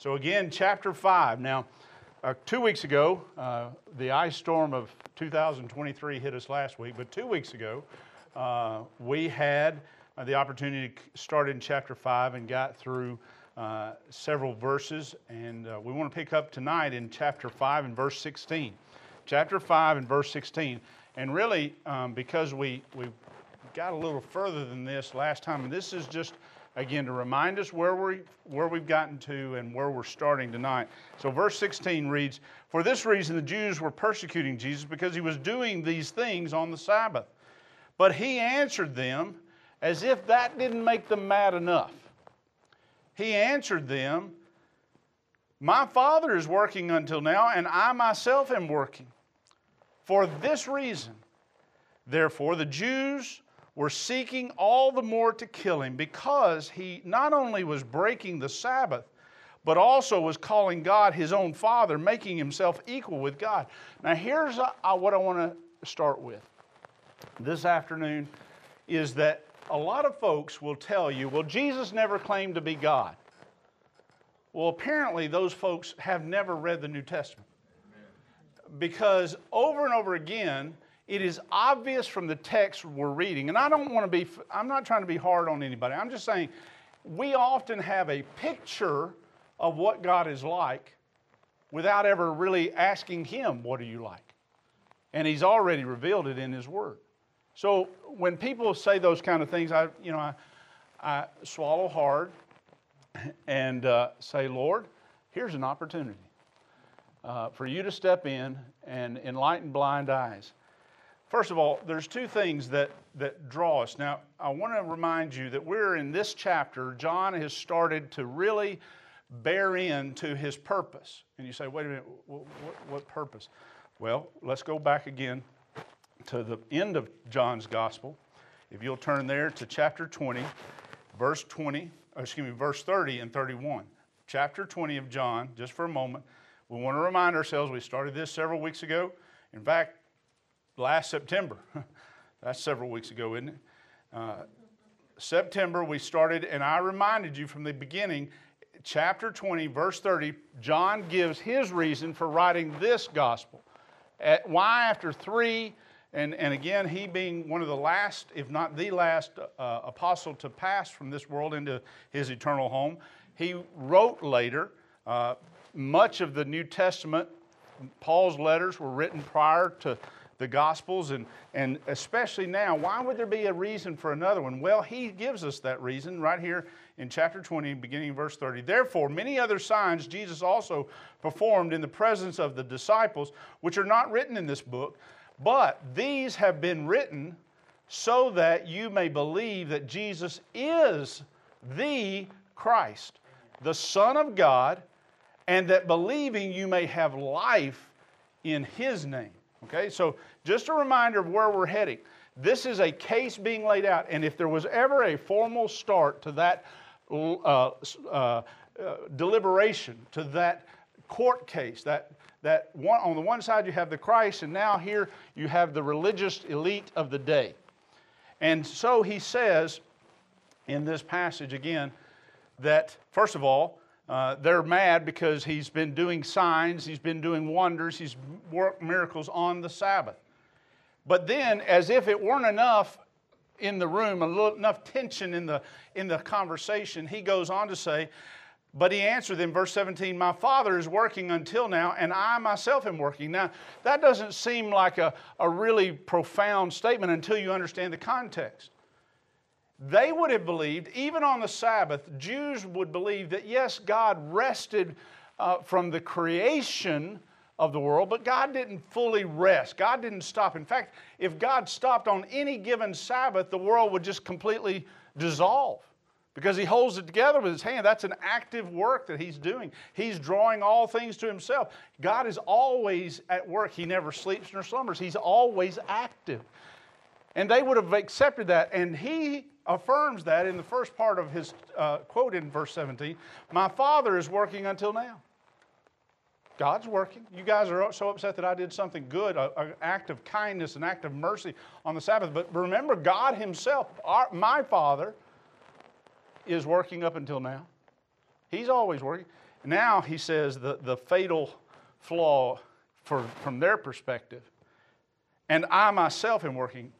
So, again, chapter 5. Now, uh, two weeks ago, uh, the ice storm of 2023 hit us last week, but two weeks ago, uh, we had uh, the opportunity to start in chapter 5 and got through uh, several verses. And uh, we want to pick up tonight in chapter 5 and verse 16. Chapter 5 and verse 16. And really, um, because we, we got a little further than this last time, and this is just again to remind us where, we, where we've gotten to and where we're starting tonight. So, verse 16 reads For this reason, the Jews were persecuting Jesus because he was doing these things on the Sabbath. But he answered them as if that didn't make them mad enough. He answered them, My Father is working until now, and I myself am working. For this reason, therefore, the Jews were seeking all the more to kill him because he not only was breaking the Sabbath, but also was calling God his own Father, making himself equal with God. Now, here's uh, what I want to start with this afternoon is that a lot of folks will tell you, well, Jesus never claimed to be God. Well, apparently, those folks have never read the New Testament. Because over and over again, it is obvious from the text we're reading, and I don't want to be, I'm not trying to be hard on anybody. I'm just saying we often have a picture of what God is like without ever really asking Him, What are you like? And He's already revealed it in His Word. So when people say those kind of things, I, you know, I, I swallow hard and uh, say, Lord, here's an opportunity uh, for you to step in and enlighten blind eyes. First of all, there's two things that, that draw us. Now, I want to remind you that we're in this chapter, John has started to really bear into his purpose. And you say, wait a minute, what, what purpose? Well, let's go back again to the end of John's gospel. If you'll turn there to chapter 20, verse 20, excuse me, verse 30 and 31. Chapter 20 of John, just for a moment. We want to remind ourselves we started this several weeks ago. In fact, last September. That's several weeks ago, isn't it? Uh, September, we started, and I reminded you from the beginning, chapter 20, verse 30, John gives his reason for writing this gospel. At, why, after three, and, and again, he being one of the last, if not the last, uh, apostle to pass from this world into his eternal home, he wrote later. Uh, much of the New Testament, Paul's letters were written prior to the Gospels, and, and especially now, why would there be a reason for another one? Well, he gives us that reason right here in chapter 20, beginning verse 30. Therefore, many other signs Jesus also performed in the presence of the disciples, which are not written in this book, but these have been written so that you may believe that Jesus is the Christ, the Son of God, and that believing you may have life in His name. Okay, so just a reminder of where we're heading. This is a case being laid out, and if there was ever a formal start to that uh, uh, uh, deliberation, to that court case, that that one, on the one side you have the Christ, and now here you have the religious elite of the day. And so he says in this passage again that, first of all, uh, they're mad because he's been doing signs, he's been doing wonders, he's worked miracles on the Sabbath. But then, as if it weren't enough in the room, enough tension in the, in the conversation, he goes on to say, but he answered them, verse 17, My Father is working until now, and I myself am working. Now, that doesn't seem like a, a really profound statement until you understand the context. They would have believed, even on the Sabbath, Jews would believe that yes, God rested uh, from the creation of the world, but God didn't fully rest. God didn't stop. In fact, if God stopped on any given Sabbath, the world would just completely dissolve because He holds it together with His hand. That's an active work that He's doing. He's drawing all things to Himself. God is always at work, He never sleeps nor slumbers, He's always active. And they would have accepted that. And He affirms that in the first part of his uh, quote in verse 17 My Father is working until now. God's working. You guys are so upset that I did something good, an act of kindness, an act of mercy on the Sabbath. But remember, God Himself, our, my Father, is working up until now. He's always working. Now he says the, the fatal flaw for, from their perspective, and I myself am working.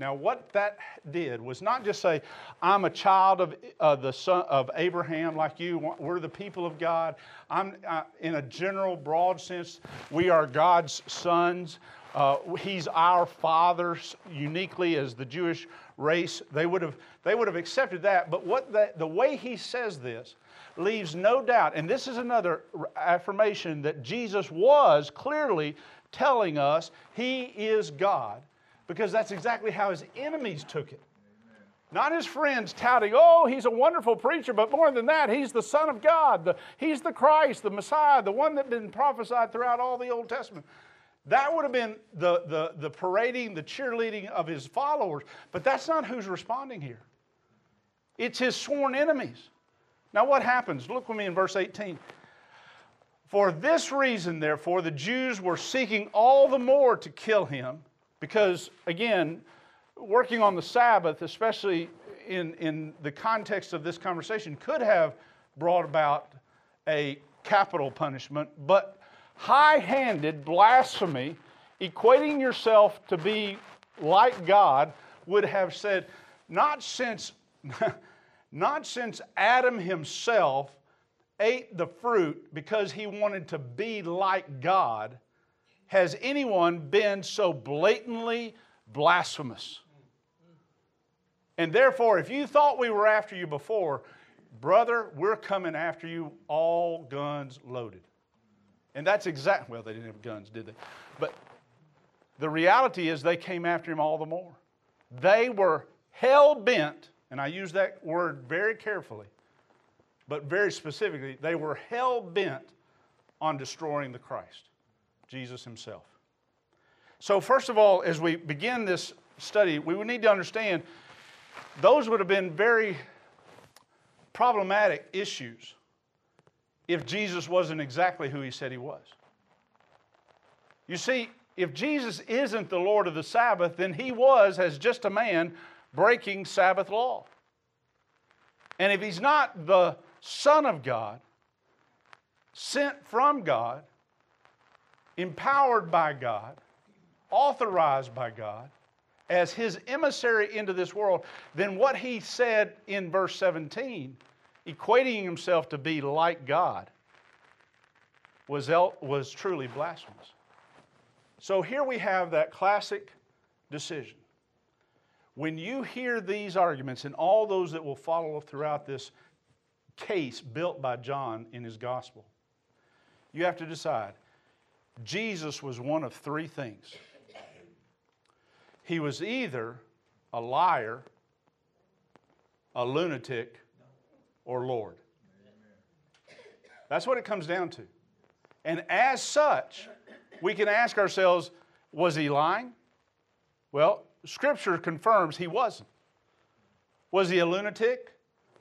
Now, what that did was not just say, I'm a child of uh, the son of Abraham like you. We're the people of God. I'm uh, in a general, broad sense, we are God's sons. Uh, he's our father uniquely as the Jewish race. They would have, they would have accepted that. But what the, the way he says this leaves no doubt, and this is another affirmation that Jesus was clearly telling us he is God, because that's exactly how his enemies took it. Not his friends touting, oh, he's a wonderful preacher, but more than that, he's the Son of God. The, he's the Christ, the Messiah, the one that's been prophesied throughout all the Old Testament. That would have been the, the, the parading, the cheerleading of his followers, but that's not who's responding here. It's his sworn enemies. Now, what happens? Look with me in verse 18. For this reason, therefore, the Jews were seeking all the more to kill him, because, again, working on the Sabbath, especially in, in the context of this conversation, could have brought about a capital punishment, but high handed blasphemy, equating yourself to be like God, would have said, not since. Not since Adam himself ate the fruit because he wanted to be like God has anyone been so blatantly blasphemous. And therefore, if you thought we were after you before, brother, we're coming after you all guns loaded. And that's exactly, well, they didn't have guns, did they? But the reality is they came after him all the more. They were hell bent and I use that word very carefully, but very specifically, they were hell bent on destroying the Christ, Jesus Himself. So, first of all, as we begin this study, we would need to understand those would have been very problematic issues if Jesus wasn't exactly who He said He was. You see, if Jesus isn't the Lord of the Sabbath, then He was, as just a man, breaking Sabbath law. And if he's not the Son of God, sent from God, empowered by God, authorized by God, as his emissary into this world, then what he said in verse 17, equating himself to be like God, was, was truly blasphemous. So here we have that classic decision. When you hear these arguments and all those that will follow throughout this case built by John in his gospel, you have to decide Jesus was one of three things. He was either a liar, a lunatic, or Lord. That's what it comes down to. And as such, we can ask ourselves was he lying? Well, Scripture confirms he wasn't. Was he a lunatic?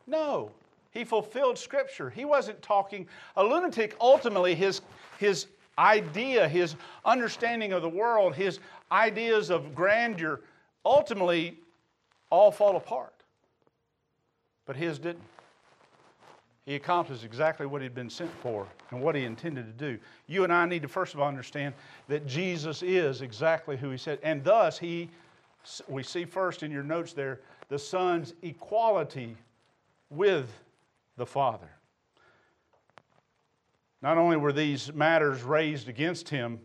No. He fulfilled Scripture. He wasn't talking. A lunatic, ultimately, his, his idea, his understanding of the world, his ideas of grandeur, ultimately all fall apart. But his didn't. He accomplished exactly what he'd been sent for and what he intended to do. You and I need to, first of all, understand that Jesus is exactly who he said, and thus he we see first in your notes there the Son's equality with the Father. Not only were these matters raised against him,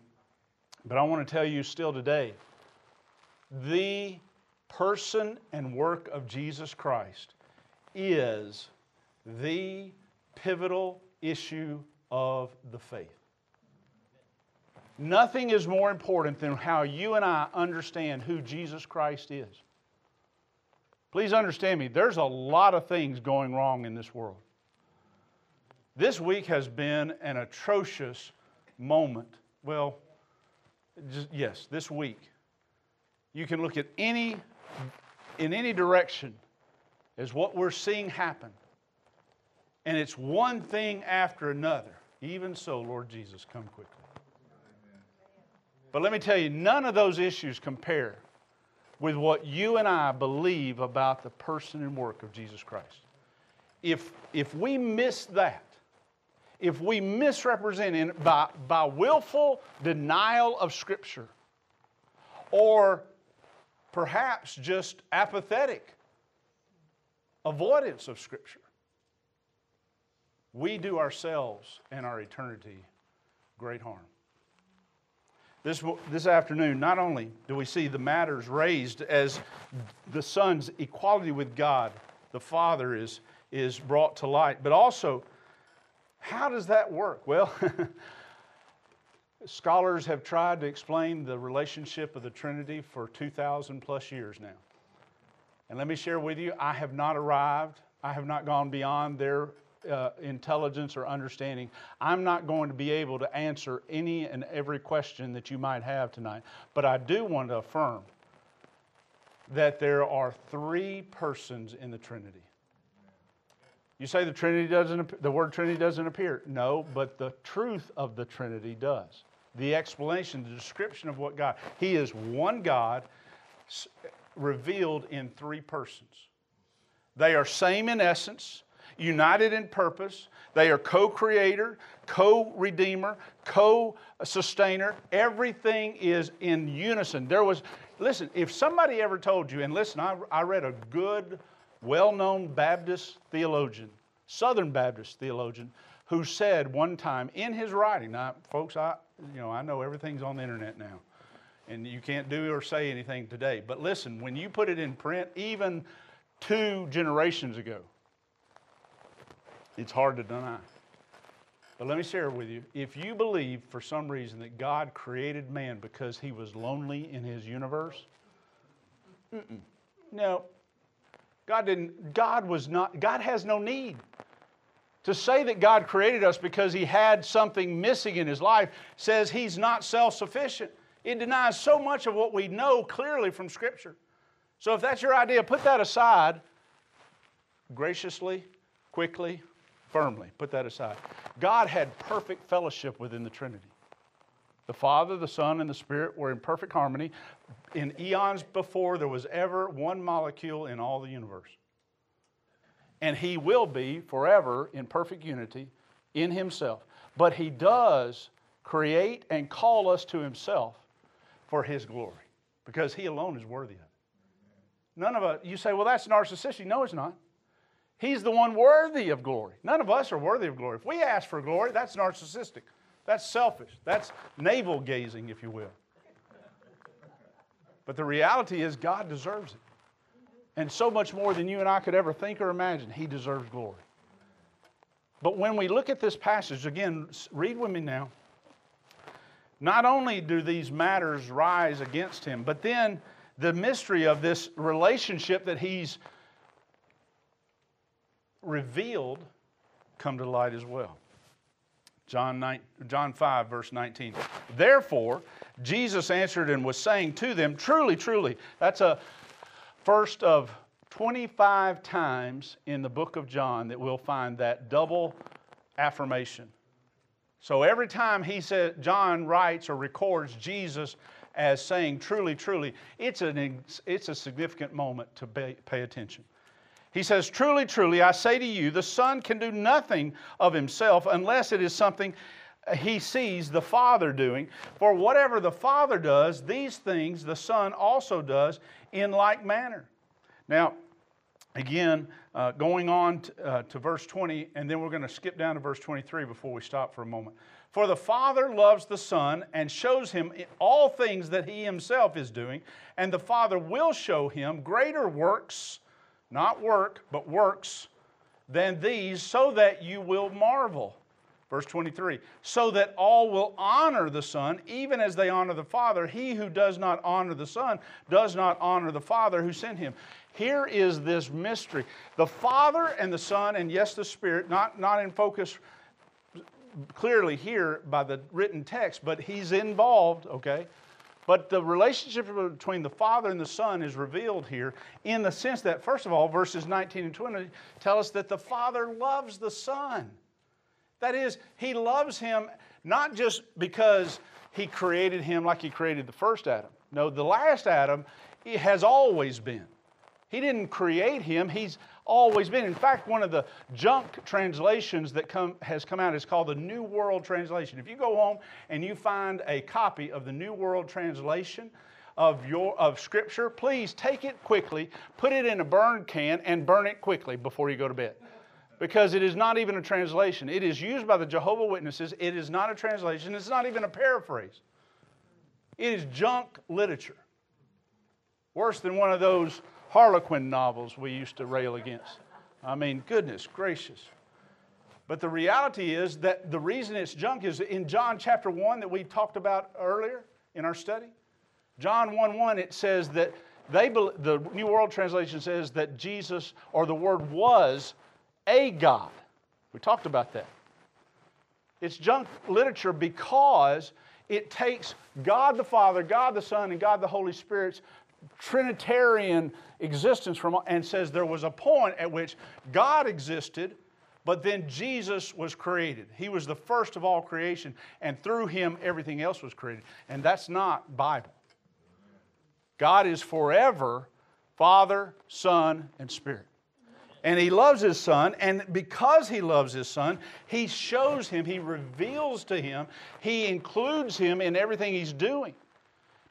but I want to tell you still today the person and work of Jesus Christ is the pivotal issue of the faith. Nothing is more important than how you and I understand who Jesus Christ is. Please understand me, there's a lot of things going wrong in this world. This week has been an atrocious moment. Well, just, yes, this week. You can look at any in any direction as what we're seeing happen. And it's one thing after another. Even so, Lord Jesus, come quickly. But let me tell you, none of those issues compare with what you and I believe about the person and work of Jesus Christ. If, if we miss that, if we misrepresent in, by, by willful denial of Scripture or perhaps just apathetic avoidance of Scripture, we do ourselves and our eternity great harm. This, this afternoon, not only do we see the matters raised as the Son's equality with God, the Father, is, is brought to light, but also, how does that work? Well, scholars have tried to explain the relationship of the Trinity for 2,000 plus years now. And let me share with you, I have not arrived, I have not gone beyond their uh, intelligence or understanding. I'm not going to be able to answer any and every question that you might have tonight, but I do want to affirm that there are three persons in the Trinity. You say the Trinity doesn't, the word Trinity doesn't appear. No, but the truth of the Trinity does. The explanation, the description of what God, He is one God revealed in three persons. They are same in essence, united in purpose. They are co creator, co redeemer, co sustainer. Everything is in unison. There was, listen, if somebody ever told you, and listen, I, I read a good, well known Baptist theologian, Southern Baptist theologian, who said one time in his writing, now, folks, I, you know, I know everything's on the internet now and you can't do or say anything today. But listen, when you put it in print, even two generations ago, it's hard to deny. But let me share with you if you believe for some reason that God created man because he was lonely in his universe, no. God didn't, God was not, God has no need. To say that God created us because he had something missing in his life says he's not self sufficient. It denies so much of what we know clearly from Scripture. So if that's your idea, put that aside graciously, quickly, firmly. Put that aside. God had perfect fellowship within the Trinity. The Father, the Son, and the Spirit were in perfect harmony. In eons before there was ever one molecule in all the universe. And He will be forever in perfect unity in Himself. But He does create and call us to Himself for His glory because He alone is worthy of it. None of us, you say, well, that's narcissistic. No, it's not. He's the one worthy of glory. None of us are worthy of glory. If we ask for glory, that's narcissistic. That's selfish. That's navel gazing, if you will. But the reality is, God deserves it. And so much more than you and I could ever think or imagine, He deserves glory. But when we look at this passage, again, read with me now. Not only do these matters rise against Him, but then the mystery of this relationship that He's revealed come to light as well. John, 9, John 5, verse 19. Therefore, Jesus answered and was saying to them, Truly, truly. That's a first of 25 times in the book of John that we'll find that double affirmation. So every time he says, John writes or records Jesus as saying, Truly, truly, it's, an, it's a significant moment to pay, pay attention. He says, Truly, truly, I say to you, the Son can do nothing of himself unless it is something he sees the Father doing. For whatever the Father does, these things the Son also does in like manner. Now, again, uh, going on to, uh, to verse 20, and then we're going to skip down to verse 23 before we stop for a moment. For the Father loves the Son and shows him all things that he himself is doing, and the Father will show him greater works not work, but works than these, so that you will marvel. Verse 23 so that all will honor the Son, even as they honor the Father. He who does not honor the Son does not honor the Father who sent him. Here is this mystery the Father and the Son, and yes, the Spirit, not, not in focus clearly here by the written text, but he's involved, okay? But the relationship between the Father and the Son is revealed here in the sense that, first of all, verses 19 and 20 tell us that the Father loves the Son. That is, He loves Him not just because He created Him like He created the first Adam. No, the last Adam has always been. He didn't create Him, He's always been. In fact, one of the junk translations that come, has come out is called the New World Translation. If you go home and you find a copy of the New World Translation, of your of scripture please take it quickly put it in a burn can and burn it quickly before you go to bed. Because it is not even a translation. It is used by the jehovah witnesses. It is not a translation. It's not even a paraphrase. It is junk literature. Worse than one of those Harlequin novels we used to rail against. I mean, goodness gracious. But the reality is that the reason it's junk is in John chapter 1 that we talked about earlier in our study. John 1 1, it says that they, the New World Translation says that Jesus or the Word was a God. We talked about that. It's junk literature because it takes God the Father, God the Son, and God the Holy Spirit's Trinitarian existence from, and says there was a point at which God existed, but then Jesus was created. He was the first of all creation, and through him everything else was created. And that's not Bible. God is forever Father, Son, and Spirit. And he loves his son, and because he loves his son, he shows him, he reveals to him, he includes him in everything he's doing.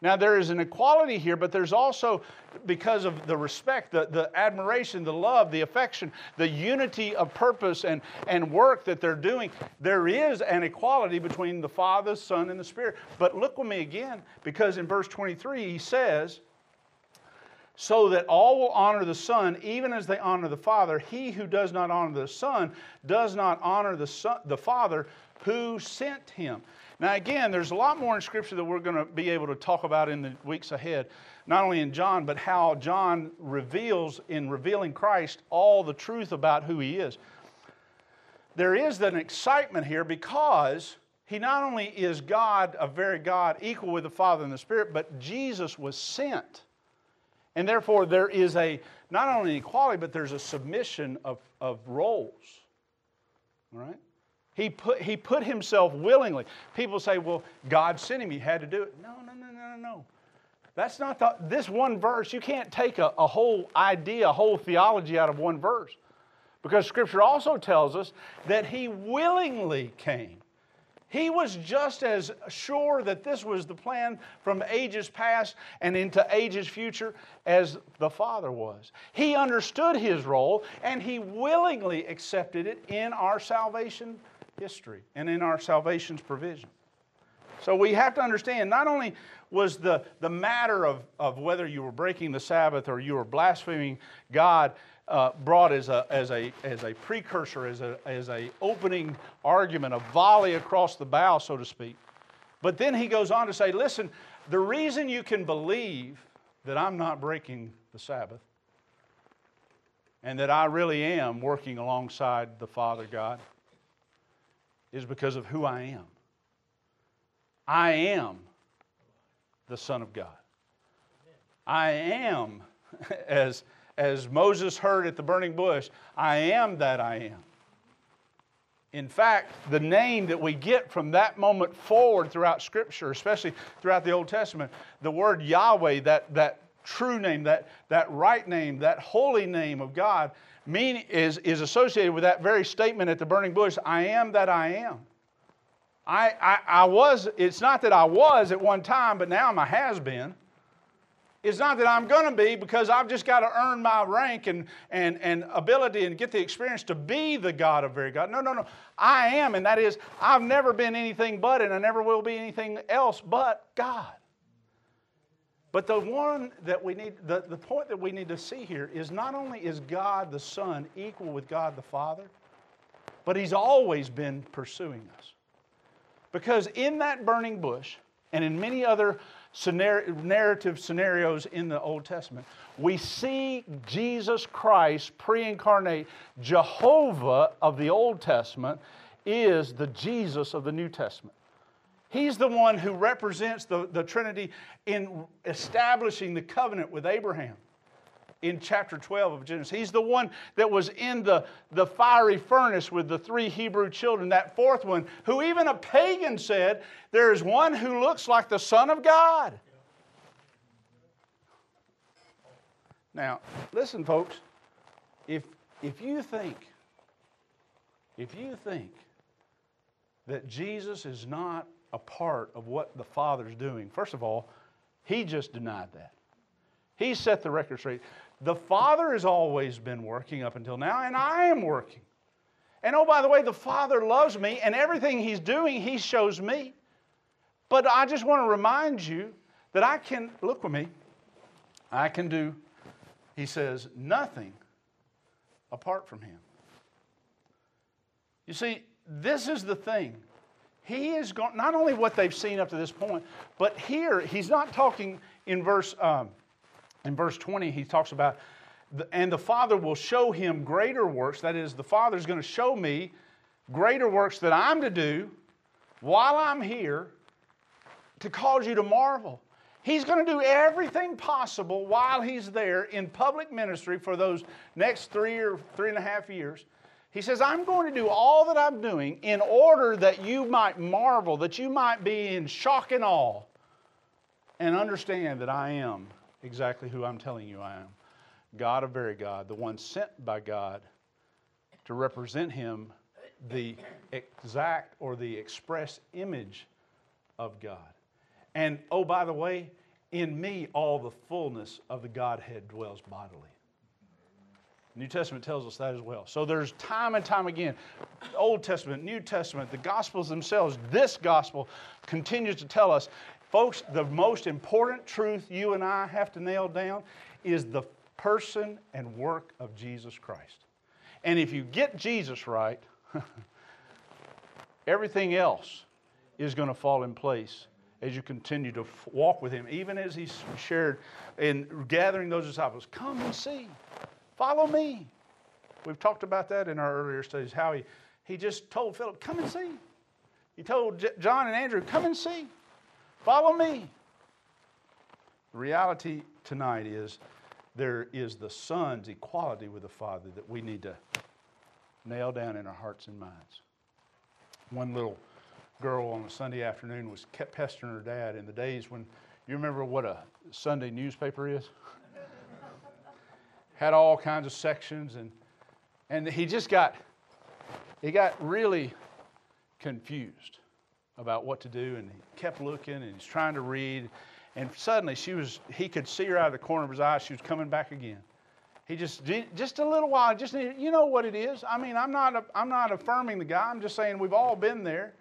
Now, there is an equality here, but there's also, because of the respect, the, the admiration, the love, the affection, the unity of purpose and, and work that they're doing, there is an equality between the Father, Son, and the Spirit. But look with me again, because in verse 23, he says, so that all will honor the Son, even as they honor the Father. He who does not honor the Son does not honor the, son, the Father who sent him. Now, again, there's a lot more in Scripture that we're going to be able to talk about in the weeks ahead, not only in John, but how John reveals, in revealing Christ, all the truth about who he is. There is an excitement here because he not only is God, a very God, equal with the Father and the Spirit, but Jesus was sent. And therefore, there is a not only equality, but there's a submission of, of roles. All right? He put, he put himself willingly. People say, well, God sent him, he had to do it. No, no, no, no, no. That's not the, this one verse. You can't take a, a whole idea, a whole theology out of one verse. Because Scripture also tells us that he willingly came. He was just as sure that this was the plan from ages past and into ages future as the Father was. He understood his role and he willingly accepted it in our salvation history and in our salvation's provision. So we have to understand not only was the, the matter of, of whether you were breaking the Sabbath or you were blaspheming God uh, brought as a, as, a, as a precursor, as a, as a opening argument, a volley across the bow, so to speak. But then he goes on to say, listen, the reason you can believe that I'm not breaking the Sabbath and that I really am working alongside the Father God is because of who I am. I am the Son of God. I am, as, as Moses heard at the burning bush, I am that I am. In fact, the name that we get from that moment forward throughout Scripture, especially throughout the Old Testament, the word Yahweh, that, that true name, that, that right name, that holy name of God, mean, is, is associated with that very statement at the burning bush I am that I am. I, I, I was, it's not that I was at one time, but now I'm a has been. It's not that I'm going to be because I've just got to earn my rank and, and, and ability and get the experience to be the God of very God. No, no, no. I am, and that is, I've never been anything but, and I never will be anything else but God. But the one that we need, the, the point that we need to see here is not only is God the Son equal with God the Father, but He's always been pursuing us. Because in that burning bush, and in many other narrative scenarios in the Old Testament, we see Jesus Christ pre incarnate. Jehovah of the Old Testament is the Jesus of the New Testament. He's the one who represents the, the Trinity in establishing the covenant with Abraham in chapter 12 of Genesis. He's the one that was in the, the fiery furnace with the three Hebrew children, that fourth one, who even a pagan said, There is one who looks like the Son of God. Now, listen, folks, if if you think, if you think that Jesus is not a part of what the Father's doing, first of all, he just denied that. He set the record straight. The Father has always been working up until now, and I am working. And oh, by the way, the Father loves me, and everything He's doing, He shows me. But I just want to remind you that I can, look with me, I can do, He says, nothing apart from Him. You see, this is the thing. He is going, not only what they've seen up to this point, but here, He's not talking in verse. Um, in verse 20, he talks about, and the Father will show him greater works. That is, the Father is going to show me greater works that I'm to do while I'm here to cause you to marvel. He's going to do everything possible while he's there in public ministry for those next three or three and a half years. He says, I'm going to do all that I'm doing in order that you might marvel, that you might be in shock and awe, and understand that I am exactly who I'm telling you I am God, of very God, the one sent by God to represent Him, the exact or the express image of God. And oh, by the way, in me all the fullness of the Godhead dwells bodily. New Testament tells us that as well. So there's time and time again, Old Testament, New Testament, the Gospels themselves, this Gospel continues to tell us Folks, the most important truth you and I have to nail down is the person and work of Jesus Christ. And if you get Jesus right, everything else is going to fall in place as you continue to walk with him, even as he shared in gathering those disciples. Come and see. Follow me. We've talked about that in our earlier studies, how he, he just told Philip, Come and see. He told John and Andrew, Come and see. Follow me. The reality tonight is there is the Son's equality with the Father that we need to nail down in our hearts and minds. One little girl on a Sunday afternoon was kept pestering her dad in the days when you remember what a Sunday newspaper is? Had all kinds of sections and and he just got he got really confused about what to do, and he kept looking and he's trying to read. And suddenly she was, he could see her out of the corner of his eye. She was coming back again. He just, just a little while, just need, you know what it is. I mean, I'm not, I'm not affirming the guy. I'm just saying we've all been there.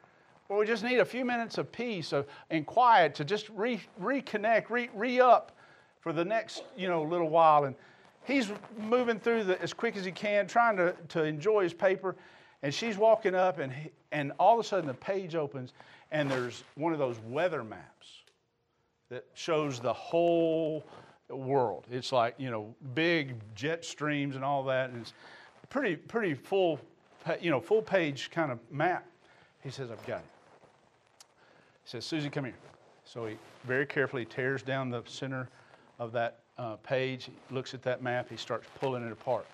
But we just need a few minutes of peace and quiet to just re, reconnect, re, re up for the next, you know, little while. And he's moving through the, as quick as he can, trying to, to enjoy his paper. And she's walking up, and, he, and all of a sudden the page opens, and there's one of those weather maps that shows the whole world. It's like, you know, big jet streams and all that. And it's pretty, pretty full, you know, full page kind of map. He says, I've got it. He says, Susie, come here. So he very carefully tears down the center of that uh, page, looks at that map, he starts pulling it apart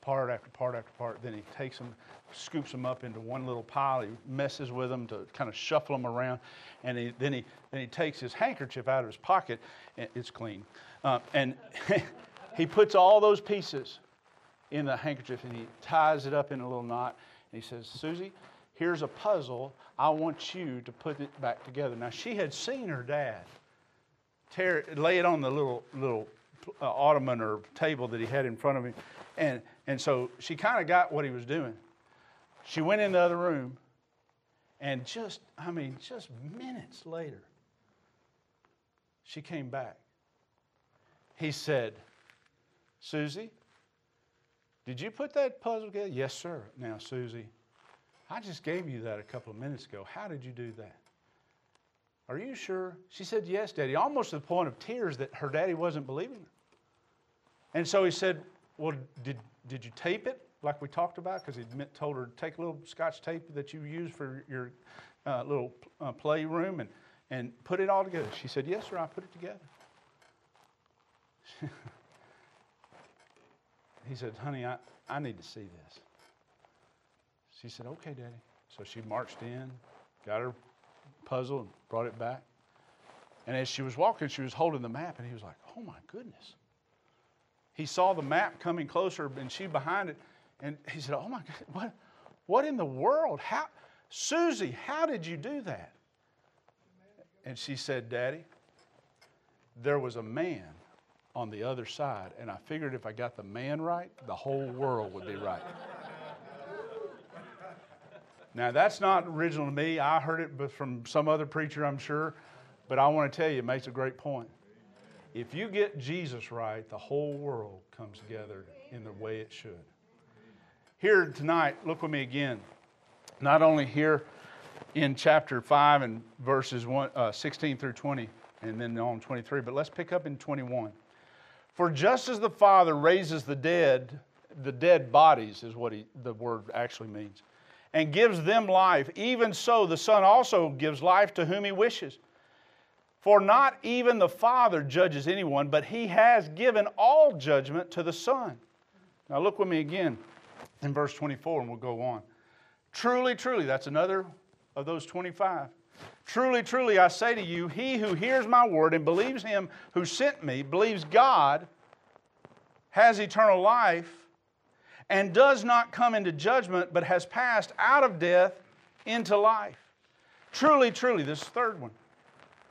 part after part after part. Then he takes them, scoops them up into one little pile. He messes with them to kind of shuffle them around, and he, then he then he takes his handkerchief out of his pocket. And it's clean, uh, and he puts all those pieces in the handkerchief and he ties it up in a little knot. And he says, "Susie, here's a puzzle. I want you to put it back together." Now she had seen her dad tear lay it on the little little Uh, ottoman or table that he had in front of him and, and so she kind of got what he was doing. She went in the other room, and just, I mean, just minutes later, she came back. He said, Susie, did you put that puzzle together? Yes, sir. Now, Susie, I just gave you that a couple of minutes ago. How did you do that? Are you sure? She said, Yes, Daddy, almost to the point of tears that her daddy wasn't believing her. And so he said, well, did, did you tape it like we talked about? Because he told her to take a little scotch tape that you use for your uh, little uh, playroom and, and put it all together. She said, Yes, sir, I put it together. he said, Honey, I, I need to see this. She said, Okay, Daddy. So she marched in, got her puzzle, and brought it back. And as she was walking, she was holding the map, and he was like, Oh my goodness. He saw the map coming closer and she behind it. And he said, Oh my God, what, what in the world? How, Susie, how did you do that? And she said, Daddy, there was a man on the other side, and I figured if I got the man right, the whole world would be right. Now, that's not original to me. I heard it from some other preacher, I'm sure, but I want to tell you, it makes a great point. If you get Jesus right, the whole world comes together in the way it should. Here tonight, look with me again. Not only here in chapter 5 and verses one, uh, 16 through 20, and then on 23, but let's pick up in 21. For just as the Father raises the dead, the dead bodies is what he, the word actually means, and gives them life, even so the Son also gives life to whom he wishes. For not even the Father judges anyone, but he has given all judgment to the Son. Now look with me again in verse 24, and we'll go on. Truly, truly, that's another of those 25. Truly, truly, I say to you, he who hears my word and believes him who sent me, believes God, has eternal life, and does not come into judgment, but has passed out of death into life. Truly, truly, this third one.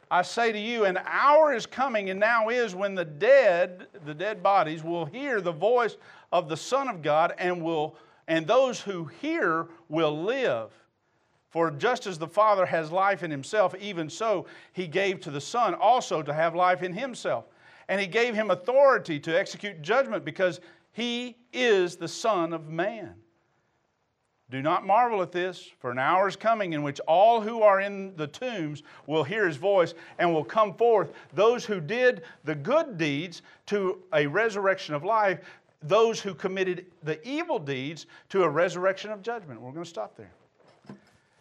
I say to you, an hour is coming and now is when the dead, the dead bodies, will hear the voice of the Son of God and will and those who hear will live. For just as the Father has life in himself, even so he gave to the Son also to have life in himself. And he gave him authority to execute judgment because he is the Son of Man. Do not marvel at this, for an hour is coming in which all who are in the tombs will hear his voice and will come forth, those who did the good deeds to a resurrection of life, those who committed the evil deeds to a resurrection of judgment. We're going to stop there.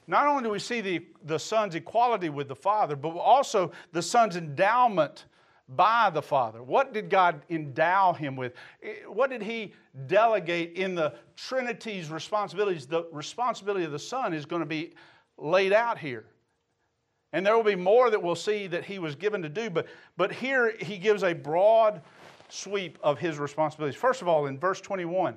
Not only do we see the, the Son's equality with the Father, but also the Son's endowment by the Father. What did God endow him with? Eh, what did he delegate in the Trinity's responsibilities? The responsibility of the Son is going to be laid out here. And there will be more that we'll see that he was given to do, but, but here he gives a broad sweep of his responsibilities. First of all, in verse 21,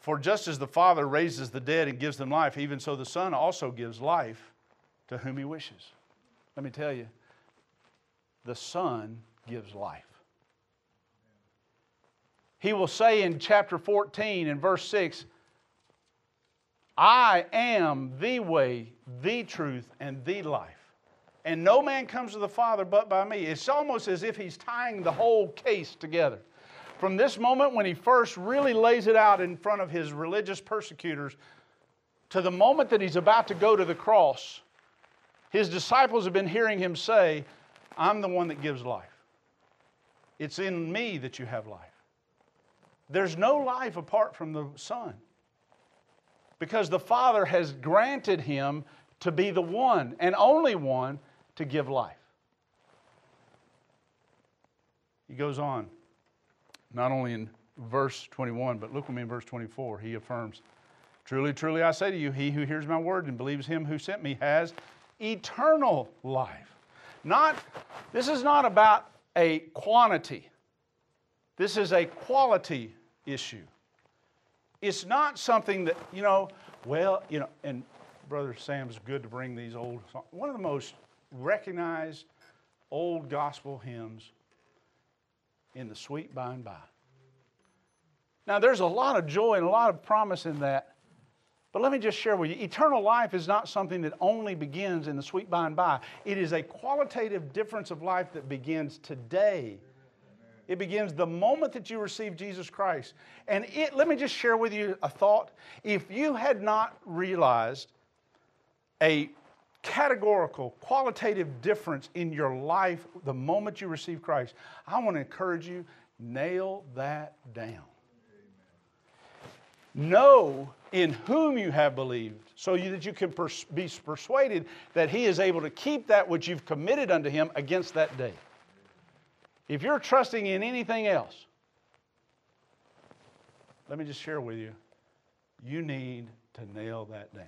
for just as the Father raises the dead and gives them life, even so the Son also gives life to whom he wishes. Let me tell you, the Son gives life. He will say in chapter 14 and verse 6, I am the way, the truth, and the life and no man comes to the Father but by me. It's almost as if he's tying the whole case together. From this moment when he first really lays it out in front of his religious persecutors to the moment that he's about to go to the cross, his disciples have been hearing him say, I'm the one that gives life. It's in me that you have life. There's no life apart from the Son because the Father has granted him to be the one and only one to give life. He goes on, not only in verse 21, but look with me in verse 24. He affirms, Truly, truly, I say to you, he who hears my word and believes him who sent me has eternal life. Not, this is not about a quantity, this is a quality issue. It's not something that, you know, well, you know, and Brother Sam's good to bring these old songs. One of the most recognized old gospel hymns in the sweet by and by. Now, there's a lot of joy and a lot of promise in that. But let me just share with you eternal life is not something that only begins in the sweet by and by. It is a qualitative difference of life that begins today. It begins the moment that you receive Jesus Christ. And it, let me just share with you a thought. If you had not realized a categorical, qualitative difference in your life the moment you receive Christ, I want to encourage you nail that down. Know in whom you have believed, so that you can pers- be persuaded that He is able to keep that which you've committed unto Him against that day. If you're trusting in anything else, let me just share with you, you need to nail that down.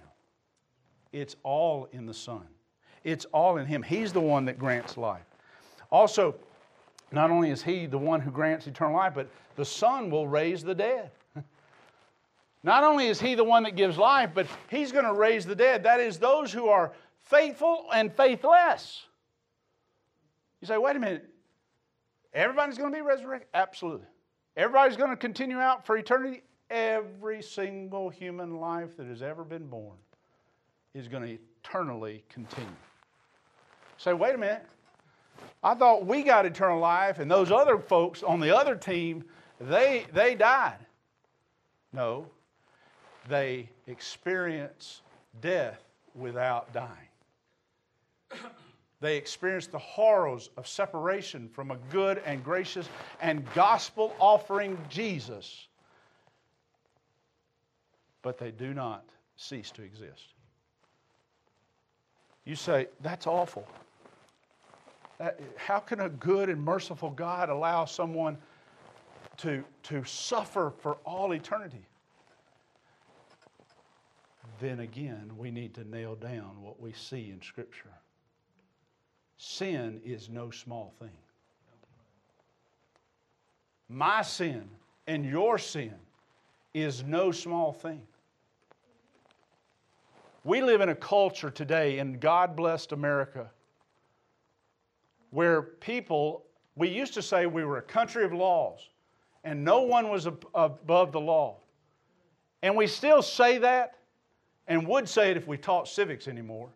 It's all in the Son. It's all in Him. He's the one that grants life. Also, Not only is He the one who grants eternal life, but the Son will raise the dead. Not only is He the one that gives life, but He's going to raise the dead. That is, those who are faithful and faithless. You say, wait a minute. Everybody's going to be resurrected? Absolutely. Everybody's going to continue out for eternity? Every single human life that has ever been born is going to eternally continue. Say, wait a minute. I thought we got eternal life, and those other folks on the other team, they, they died. No, they experience death without dying. They experience the horrors of separation from a good and gracious and gospel offering Jesus. But they do not cease to exist. You say, that's awful. How can a good and merciful God allow someone to, to suffer for all eternity? Then again, we need to nail down what we see in Scripture. Sin is no small thing. My sin and your sin is no small thing. We live in a culture today in God blessed America where people, we used to say we were a country of laws and no one was above the law. And we still say that and would say it if we taught civics anymore.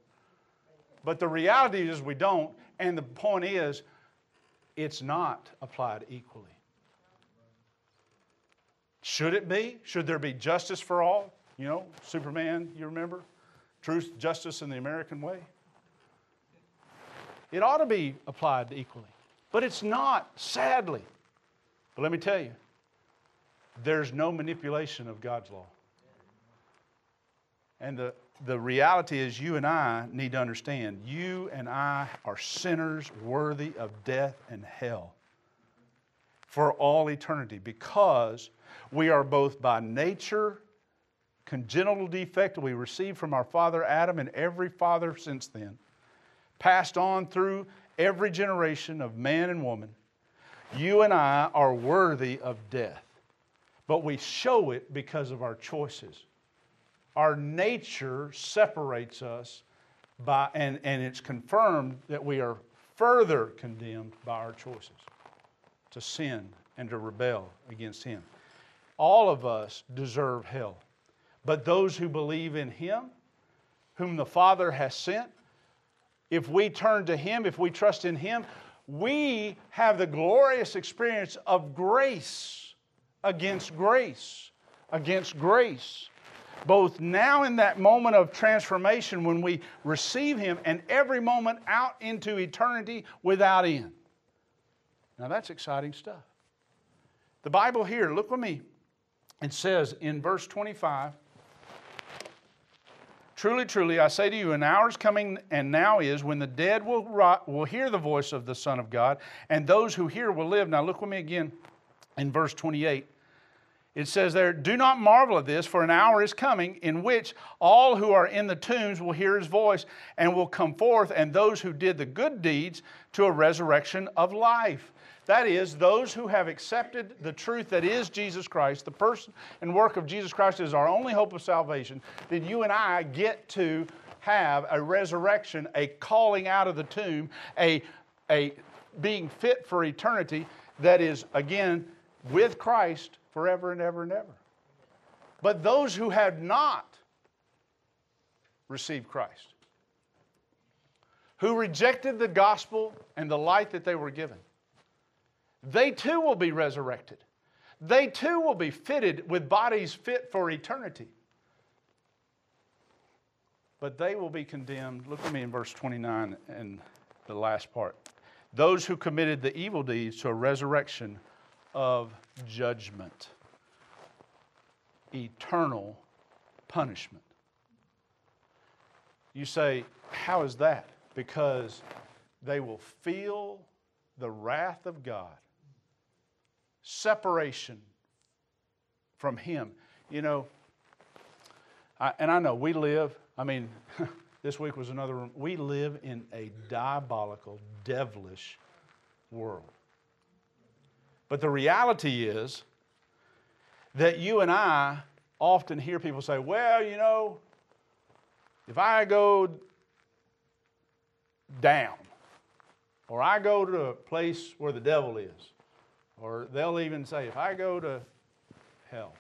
But the reality is we don't, and the point is it's not applied equally. Should it be? Should there be justice for all? You know, Superman, you remember? Truth, justice, in the American way. It ought to be applied equally, but it's not, sadly. But let me tell you, there's no manipulation of God's law. And the, the reality is, you and I need to understand you and I are sinners worthy of death and hell for all eternity because we are both by nature congenital defect we received from our father Adam and every father since then, passed on through every generation of man and woman. You and I are worthy of death, but we show it because of our choices our nature separates us by, and, and it's confirmed that we are further condemned by our choices to sin and to rebel against Him. All of us deserve hell. But those who believe in Him, whom the Father has sent, if we turn to Him, if we trust in Him, we have the glorious experience of grace against grace, against grace both now in that moment of transformation when we receive Him and every moment out into eternity without end. Now that's exciting stuff. The Bible here, look with me. It says in verse 25 Truly, truly, I say to you, an hour is coming and now is when the dead will, will hear the voice of the Son of God, and those who hear will live. Now, look with me again in verse 28. It says there, Do not marvel at this, for an hour is coming in which all who are in the tombs will hear his voice and will come forth, and those who did the good deeds to a resurrection of life. That is, those who have accepted the truth that is Jesus Christ, the person and work of Jesus Christ is our only hope of salvation, that you and I get to have a resurrection, a calling out of the tomb, a, a being fit for eternity that is, again, with Christ forever and ever and ever. But those who have not received Christ, who rejected the gospel and the light that they were given, they too will be resurrected. They too will be fitted with bodies fit for eternity. But they will be condemned. Look at me in verse 29 and the last part. Those who committed the evil deeds to a resurrection of judgment, eternal punishment. You say, How is that? Because they will feel the wrath of God, separation from Him. You know, I, and I know we live, I mean, this week was another. We live in a diabolical, devilish world. But the reality is that you and I often hear people say, well, you know, if I go down, or I go to a place where the devil is, or they'll even say, if I go to hell,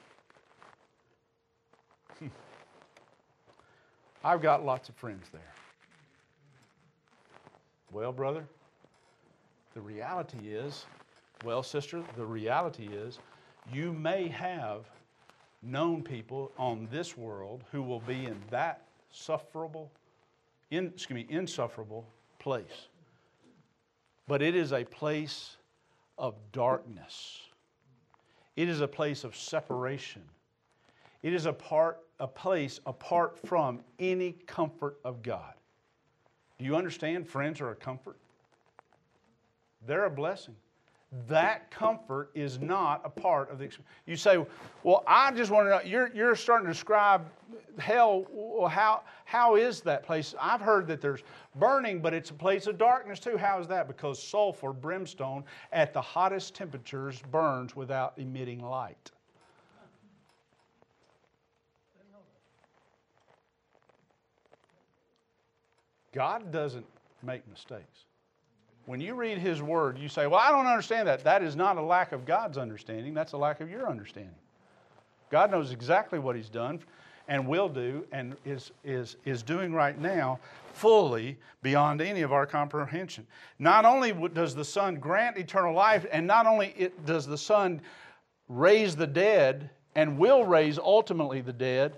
I've got lots of friends there. Well, brother, the reality is, well, sister, the reality is you may have known people on this world who will be in that sufferable, in, excuse me, insufferable place. But it is a place of darkness. It is a place of separation. It is a part, a place apart from any comfort of God. Do you understand? Friends are a comfort. They're a blessing that comfort is not a part of the experience. You say, well, I just want to know, you're, you're starting to describe hell. How, how is that place? I've heard that there's burning, but it's a place of darkness too. How is that? Because sulfur, brimstone, at the hottest temperatures burns without emitting light. God doesn't make mistakes. When you read His Word, you say, Well, I don't understand that. That is not a lack of God's understanding, that's a lack of your understanding. God knows exactly what He's done and will do and is, is, is doing right now fully beyond any of our comprehension. Not only does the Son grant eternal life, and not only it, does the Son raise the dead and will raise ultimately the dead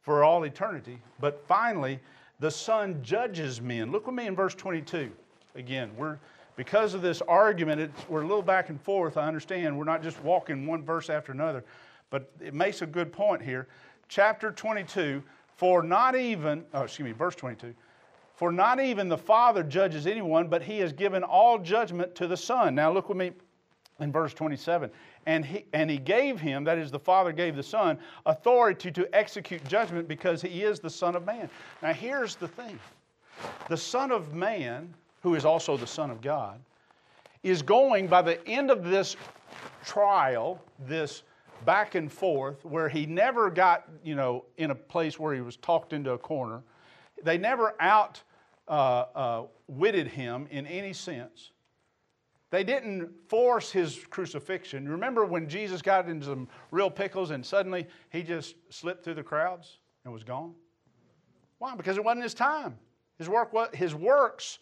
for all eternity, but finally, the Son judges men. Look with me in verse 22 again, we're because of this argument, we're a little back and forth. I understand we're not just walking one verse after another, but it makes a good point here. Chapter 22, for not even, oh, excuse me, verse 22, for not even the Father judges anyone, but he has given all judgment to the Son. Now look with me in verse 27. And he, and he gave him, that is, the Father gave the Son, authority to execute judgment because he is the Son of Man. Now here's the thing the Son of Man who is also the Son of God, is going by the end of this trial, this back and forth, where he never got, you know, in a place where he was talked into a corner. They never out uh, uh, him in any sense. They didn't force his crucifixion. Remember when Jesus got into some real pickles and suddenly he just slipped through the crowds and was gone? Why? Because it wasn't his time. His work, his works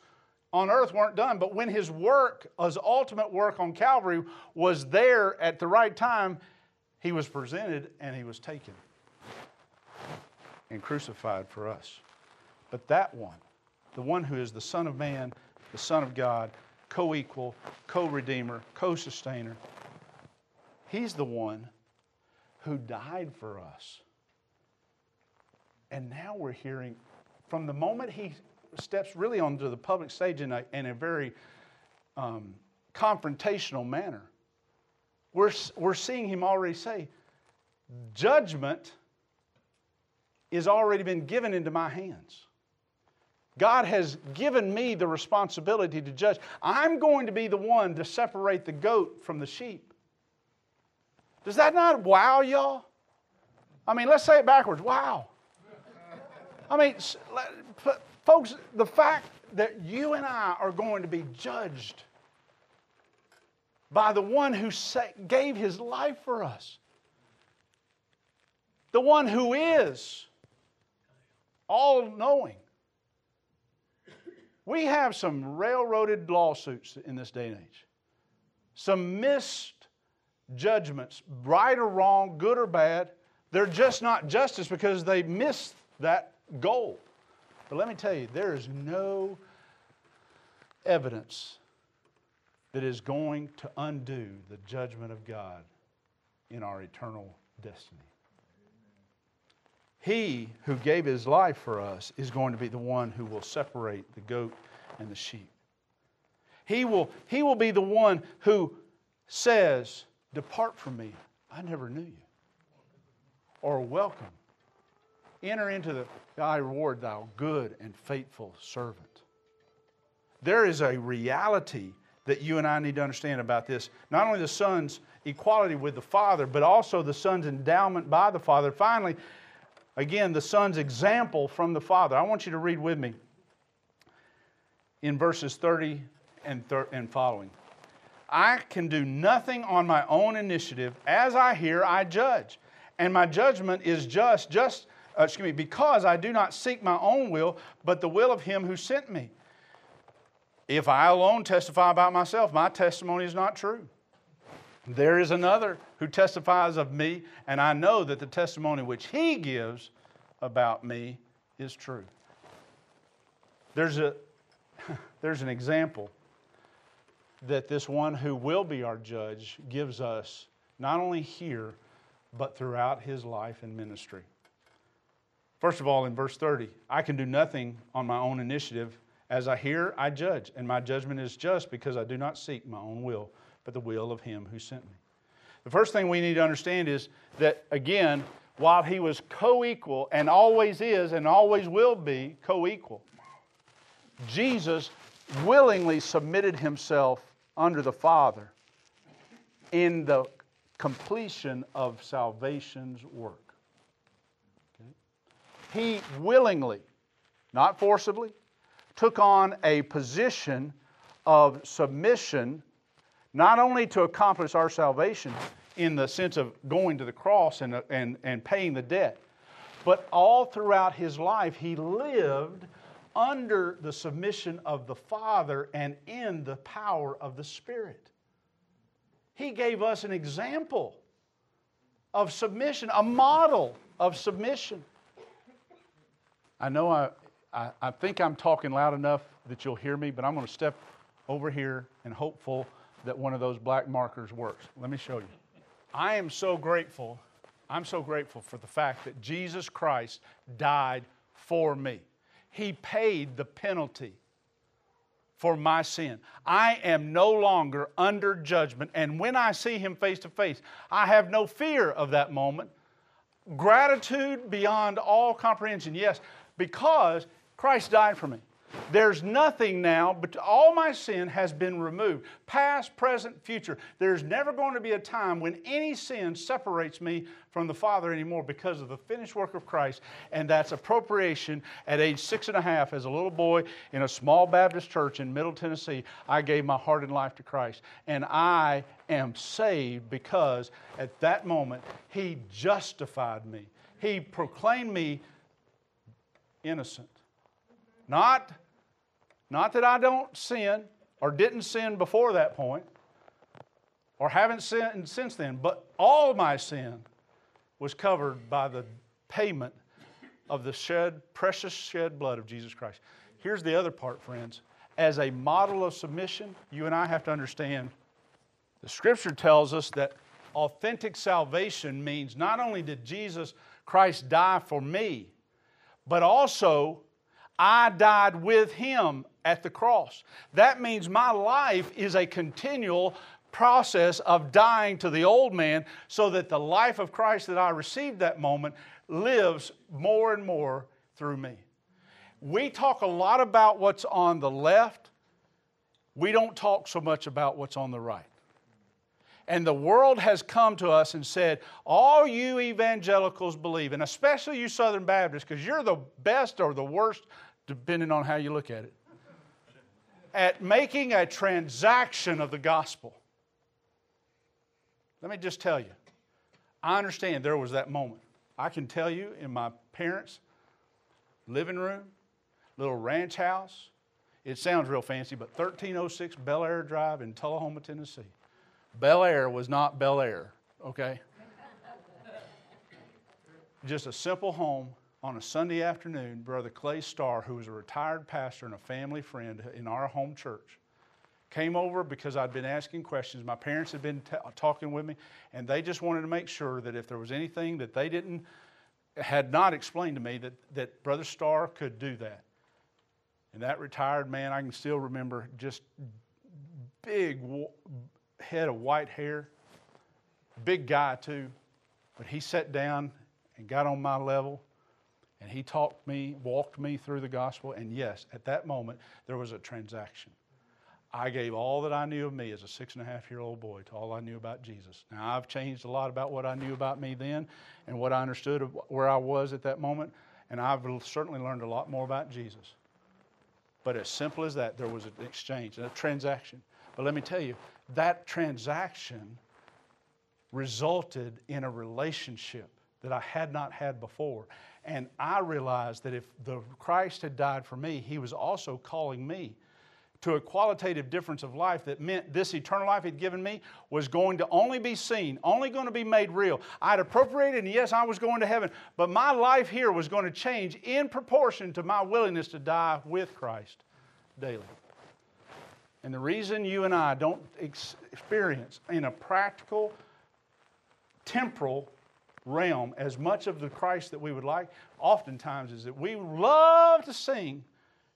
on earth weren't done. But when his work, his ultimate work on Calvary, was there at the right time, he was presented and he was taken and crucified for us. But that one, the one who is the Son of Man, the Son of God, co equal, co redeemer, co sustainer, he's the one who died for us. And now we're hearing from the moment he steps really onto the public stage in a, in a very um, confrontational manner. We're, we're seeing him already say, Judgment is already been given into my hands. God has given me the responsibility to judge. I'm going to be the one to separate the goat from the sheep. Does that not wow y'all? I mean, let's say it backwards. Wow. I mean, Folks, the fact that you and I are going to be judged by the one who gave his life for us, the one who is all knowing. We have some railroaded lawsuits in this day and age, some missed judgments, right or wrong, good or bad. They're just not justice because they missed that goal. But let me tell you, there is no evidence that is going to undo the judgment of God in our eternal destiny. He who gave his life for us is going to be the one who will separate the goat and the sheep. He will, he will be the one who says, Depart from me, I never knew you. Or welcome, enter into the I reward thou good and faithful servant. There is a reality that you and I need to understand about this. Not only the Son's equality with the Father, but also the Son's endowment by the Father. Finally, again, the Son's example from the Father. I want you to read with me in verses 30 and, thir- and following. I can do nothing on my own initiative. As I hear, I judge. And my judgment is just, just, uh, excuse me, because I do not seek my own will, but the will of him who sent me. If I alone testify about myself, my testimony is not true. There is another who testifies of me, and I know that the testimony which he gives about me is true. There's, a, there's an example that this one who will be our judge gives us, not only here, but throughout his life and ministry. First of all, in verse 30, I can do nothing on my own initiative. As I hear, I judge, and my judgment is just because I do not seek my own will, but the will of him who sent me. The first thing we need to understand is that, again, while he was co equal and always is and always will be co equal, Jesus willingly submitted himself under the Father in the completion of salvation's work. He willingly, not forcibly, took on a position of submission not only to accomplish our salvation in the sense of going to the cross and, and, and paying the debt, but all throughout his life, he lived under the submission of the Father and in the power of the Spirit. He gave us an example of submission, a model of submission. I know I, I, I, think I'm talking loud enough that you'll hear me, but I'm going to step over here and hopeful that one of those black markers works. Let me show you. I am so grateful. I'm so grateful for the fact that Jesus Christ died for me. He paid the penalty for my sin. I am no longer under judgment. And when I see Him face to face, I have no fear of that moment. Gratitude beyond all comprehension. Yes, because Christ died for me. There's nothing now, but all my sin has been removed. Past, present, future. There's never going to be a time when any sin separates me from the Father anymore because of the finished work of Christ. And that's appropriation. At age six and a half, as a little boy in a small Baptist church in Middle Tennessee, I gave my heart and life to Christ. And I am saved because at that moment, He justified me. He proclaimed me innocent. Not not that I don't sin or didn't sin before that point or haven't sinned since then, but all my sin was covered by the payment of the shed, precious shed blood of Jesus Christ. Here's the other part, friends. As a model of submission, you and I have to understand the scripture tells us that authentic salvation means not only did Jesus Christ die for me, but also I died with him at the cross. That means my life is a continual process of dying to the old man so that the life of Christ that I received that moment lives more and more through me. We talk a lot about what's on the left, we don't talk so much about what's on the right. And the world has come to us and said, All you evangelicals believe, and especially you Southern Baptists, because you're the best or the worst, depending on how you look at it at making a transaction of the gospel. Let me just tell you, I understand there was that moment. I can tell you in my parents' living room, little ranch house, it sounds real fancy, but 1306 Bel Air Drive in Tullahoma, Tennessee. Bel Air was not Bel Air, okay? Just a simple home on a Sunday afternoon, Brother Clay Starr, who was a retired pastor and a family friend in our home church, came over because I'd been asking questions. My parents had been t- talking with me, and they just wanted to make sure that if there was anything that they didn't had not explained to me, that, that Brother Starr could do that. And that retired man, I can still remember just big head of white hair, big guy too. But he sat down and got on my level and he talked me, walked me through the gospel. And yes, at that moment, there was a transaction. I gave all that I knew of me as a six and a half year old boy to all I knew about Jesus. Now, I've changed a lot about what I knew about me then and what I understood of where I was at that moment, and I've certainly learned a lot more about Jesus. But as simple as that, there was an exchange, a transaction. But let me tell you, that transaction resulted in a relationship that I had not had before. And I realized that if the Christ had died for me, he was also calling me to a qualitative difference of life that meant this eternal life he'd given me was going to only be seen, only going to be made real. I'd appropriated, and yes, I was going to heaven, but my life here was going to change in proportion to my willingness to die with Christ daily. And the reason you and I don't experience in a practical, temporal realm as much of the Christ that we would like, oftentimes is that we love to sing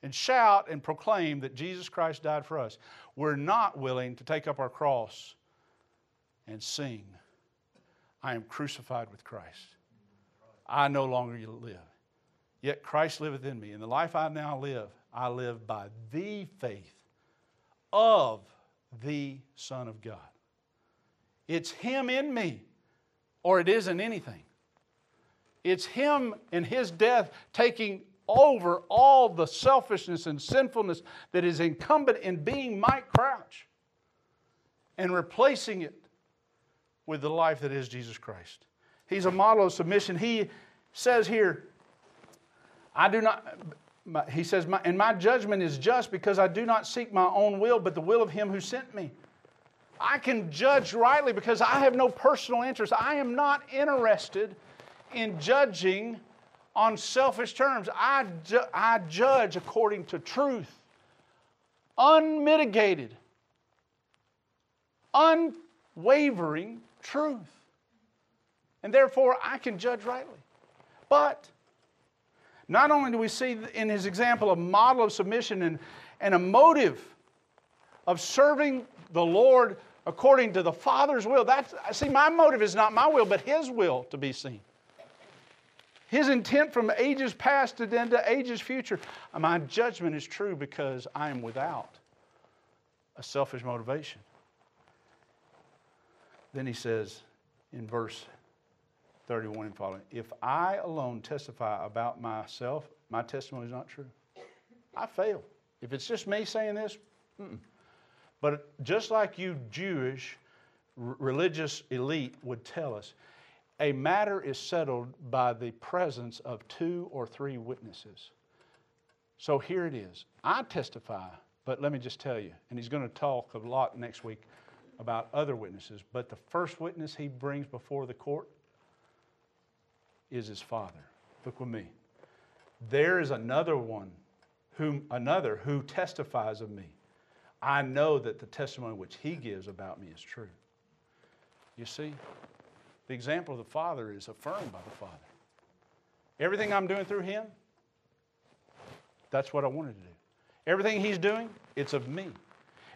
and shout and proclaim that Jesus Christ died for us. We're not willing to take up our cross and sing, I am crucified with Christ. I no longer live. Yet Christ liveth in me. And the life I now live, I live by the faith of the Son of God. It's Him in me, or it isn't anything. It's Him and His death taking over all the selfishness and sinfulness that is incumbent in being Mike Crouch and replacing it with the life that is Jesus Christ. He's a model of submission. He says here, I do not, he says, and my judgment is just because I do not seek my own will, but the will of him who sent me. I can judge rightly because I have no personal interest. I am not interested in judging on selfish terms. I, ju- I judge according to truth, unmitigated, unwavering truth. And therefore, I can judge rightly. But not only do we see in his example a model of submission and, and a motive of serving the Lord according to the Father's will. That's, see, my motive is not my will, but his will to be seen. His intent from ages past to then to ages future. My judgment is true because I am without a selfish motivation. Then he says in verse 31 and following. If I alone testify about myself, my testimony is not true. I fail. If it's just me saying this, mm-mm. but just like you Jewish r- religious elite would tell us, a matter is settled by the presence of two or three witnesses. So here it is. I testify, but let me just tell you, and he's going to talk a lot next week about other witnesses, but the first witness he brings before the court is his father. Look with me. There is another one, whom another who testifies of me. I know that the testimony which he gives about me is true. You see, the example of the Father is affirmed by the Father. Everything I'm doing through him, that's what I wanted to do. Everything he's doing, it's of me.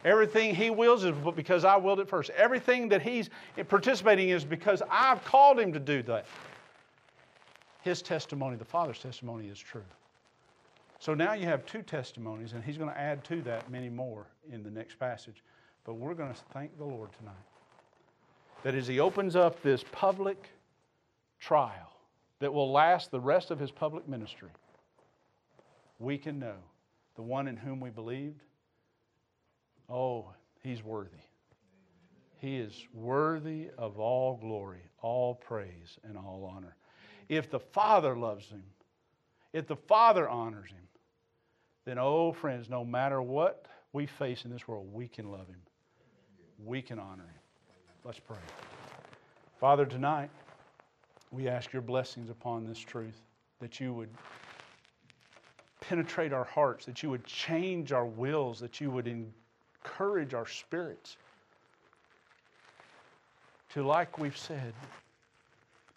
Everything he wills is because I willed it first. Everything that he's participating in is because I've called him to do that his testimony, the Father's testimony, is true. So now you have two testimonies, and he's going to add to that many more in the next passage. But we're going to thank the Lord tonight that as he opens up this public trial that will last the rest of his public ministry, we can know the one in whom we believed, oh, he's worthy. He is worthy of all glory, all praise, and all honor if the Father loves him, if the Father honors him, then, oh, friends, no matter what we face in this world, we can love him. We can honor him. Let's pray. Father, tonight, we ask your blessings upon this truth, that you would penetrate our hearts, that you would change our wills, that you would encourage our spirits to, like we've said,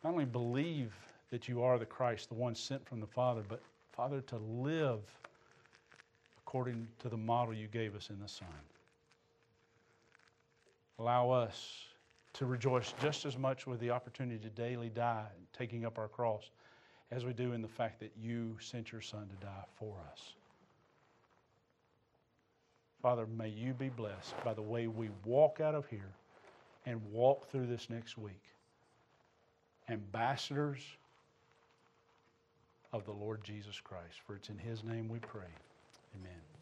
not only believe that you are the Christ, the one sent from the Father, but Father, to live according to the model you gave us in the Son. Allow us to rejoice just as much with the opportunity to daily die, taking up our cross, as we do in the fact that you sent your Son to die for us. Father, may you be blessed by the way we walk out of here and walk through this next week. Ambassadors of the Lord Jesus Christ. For it's in his name we pray. Amen.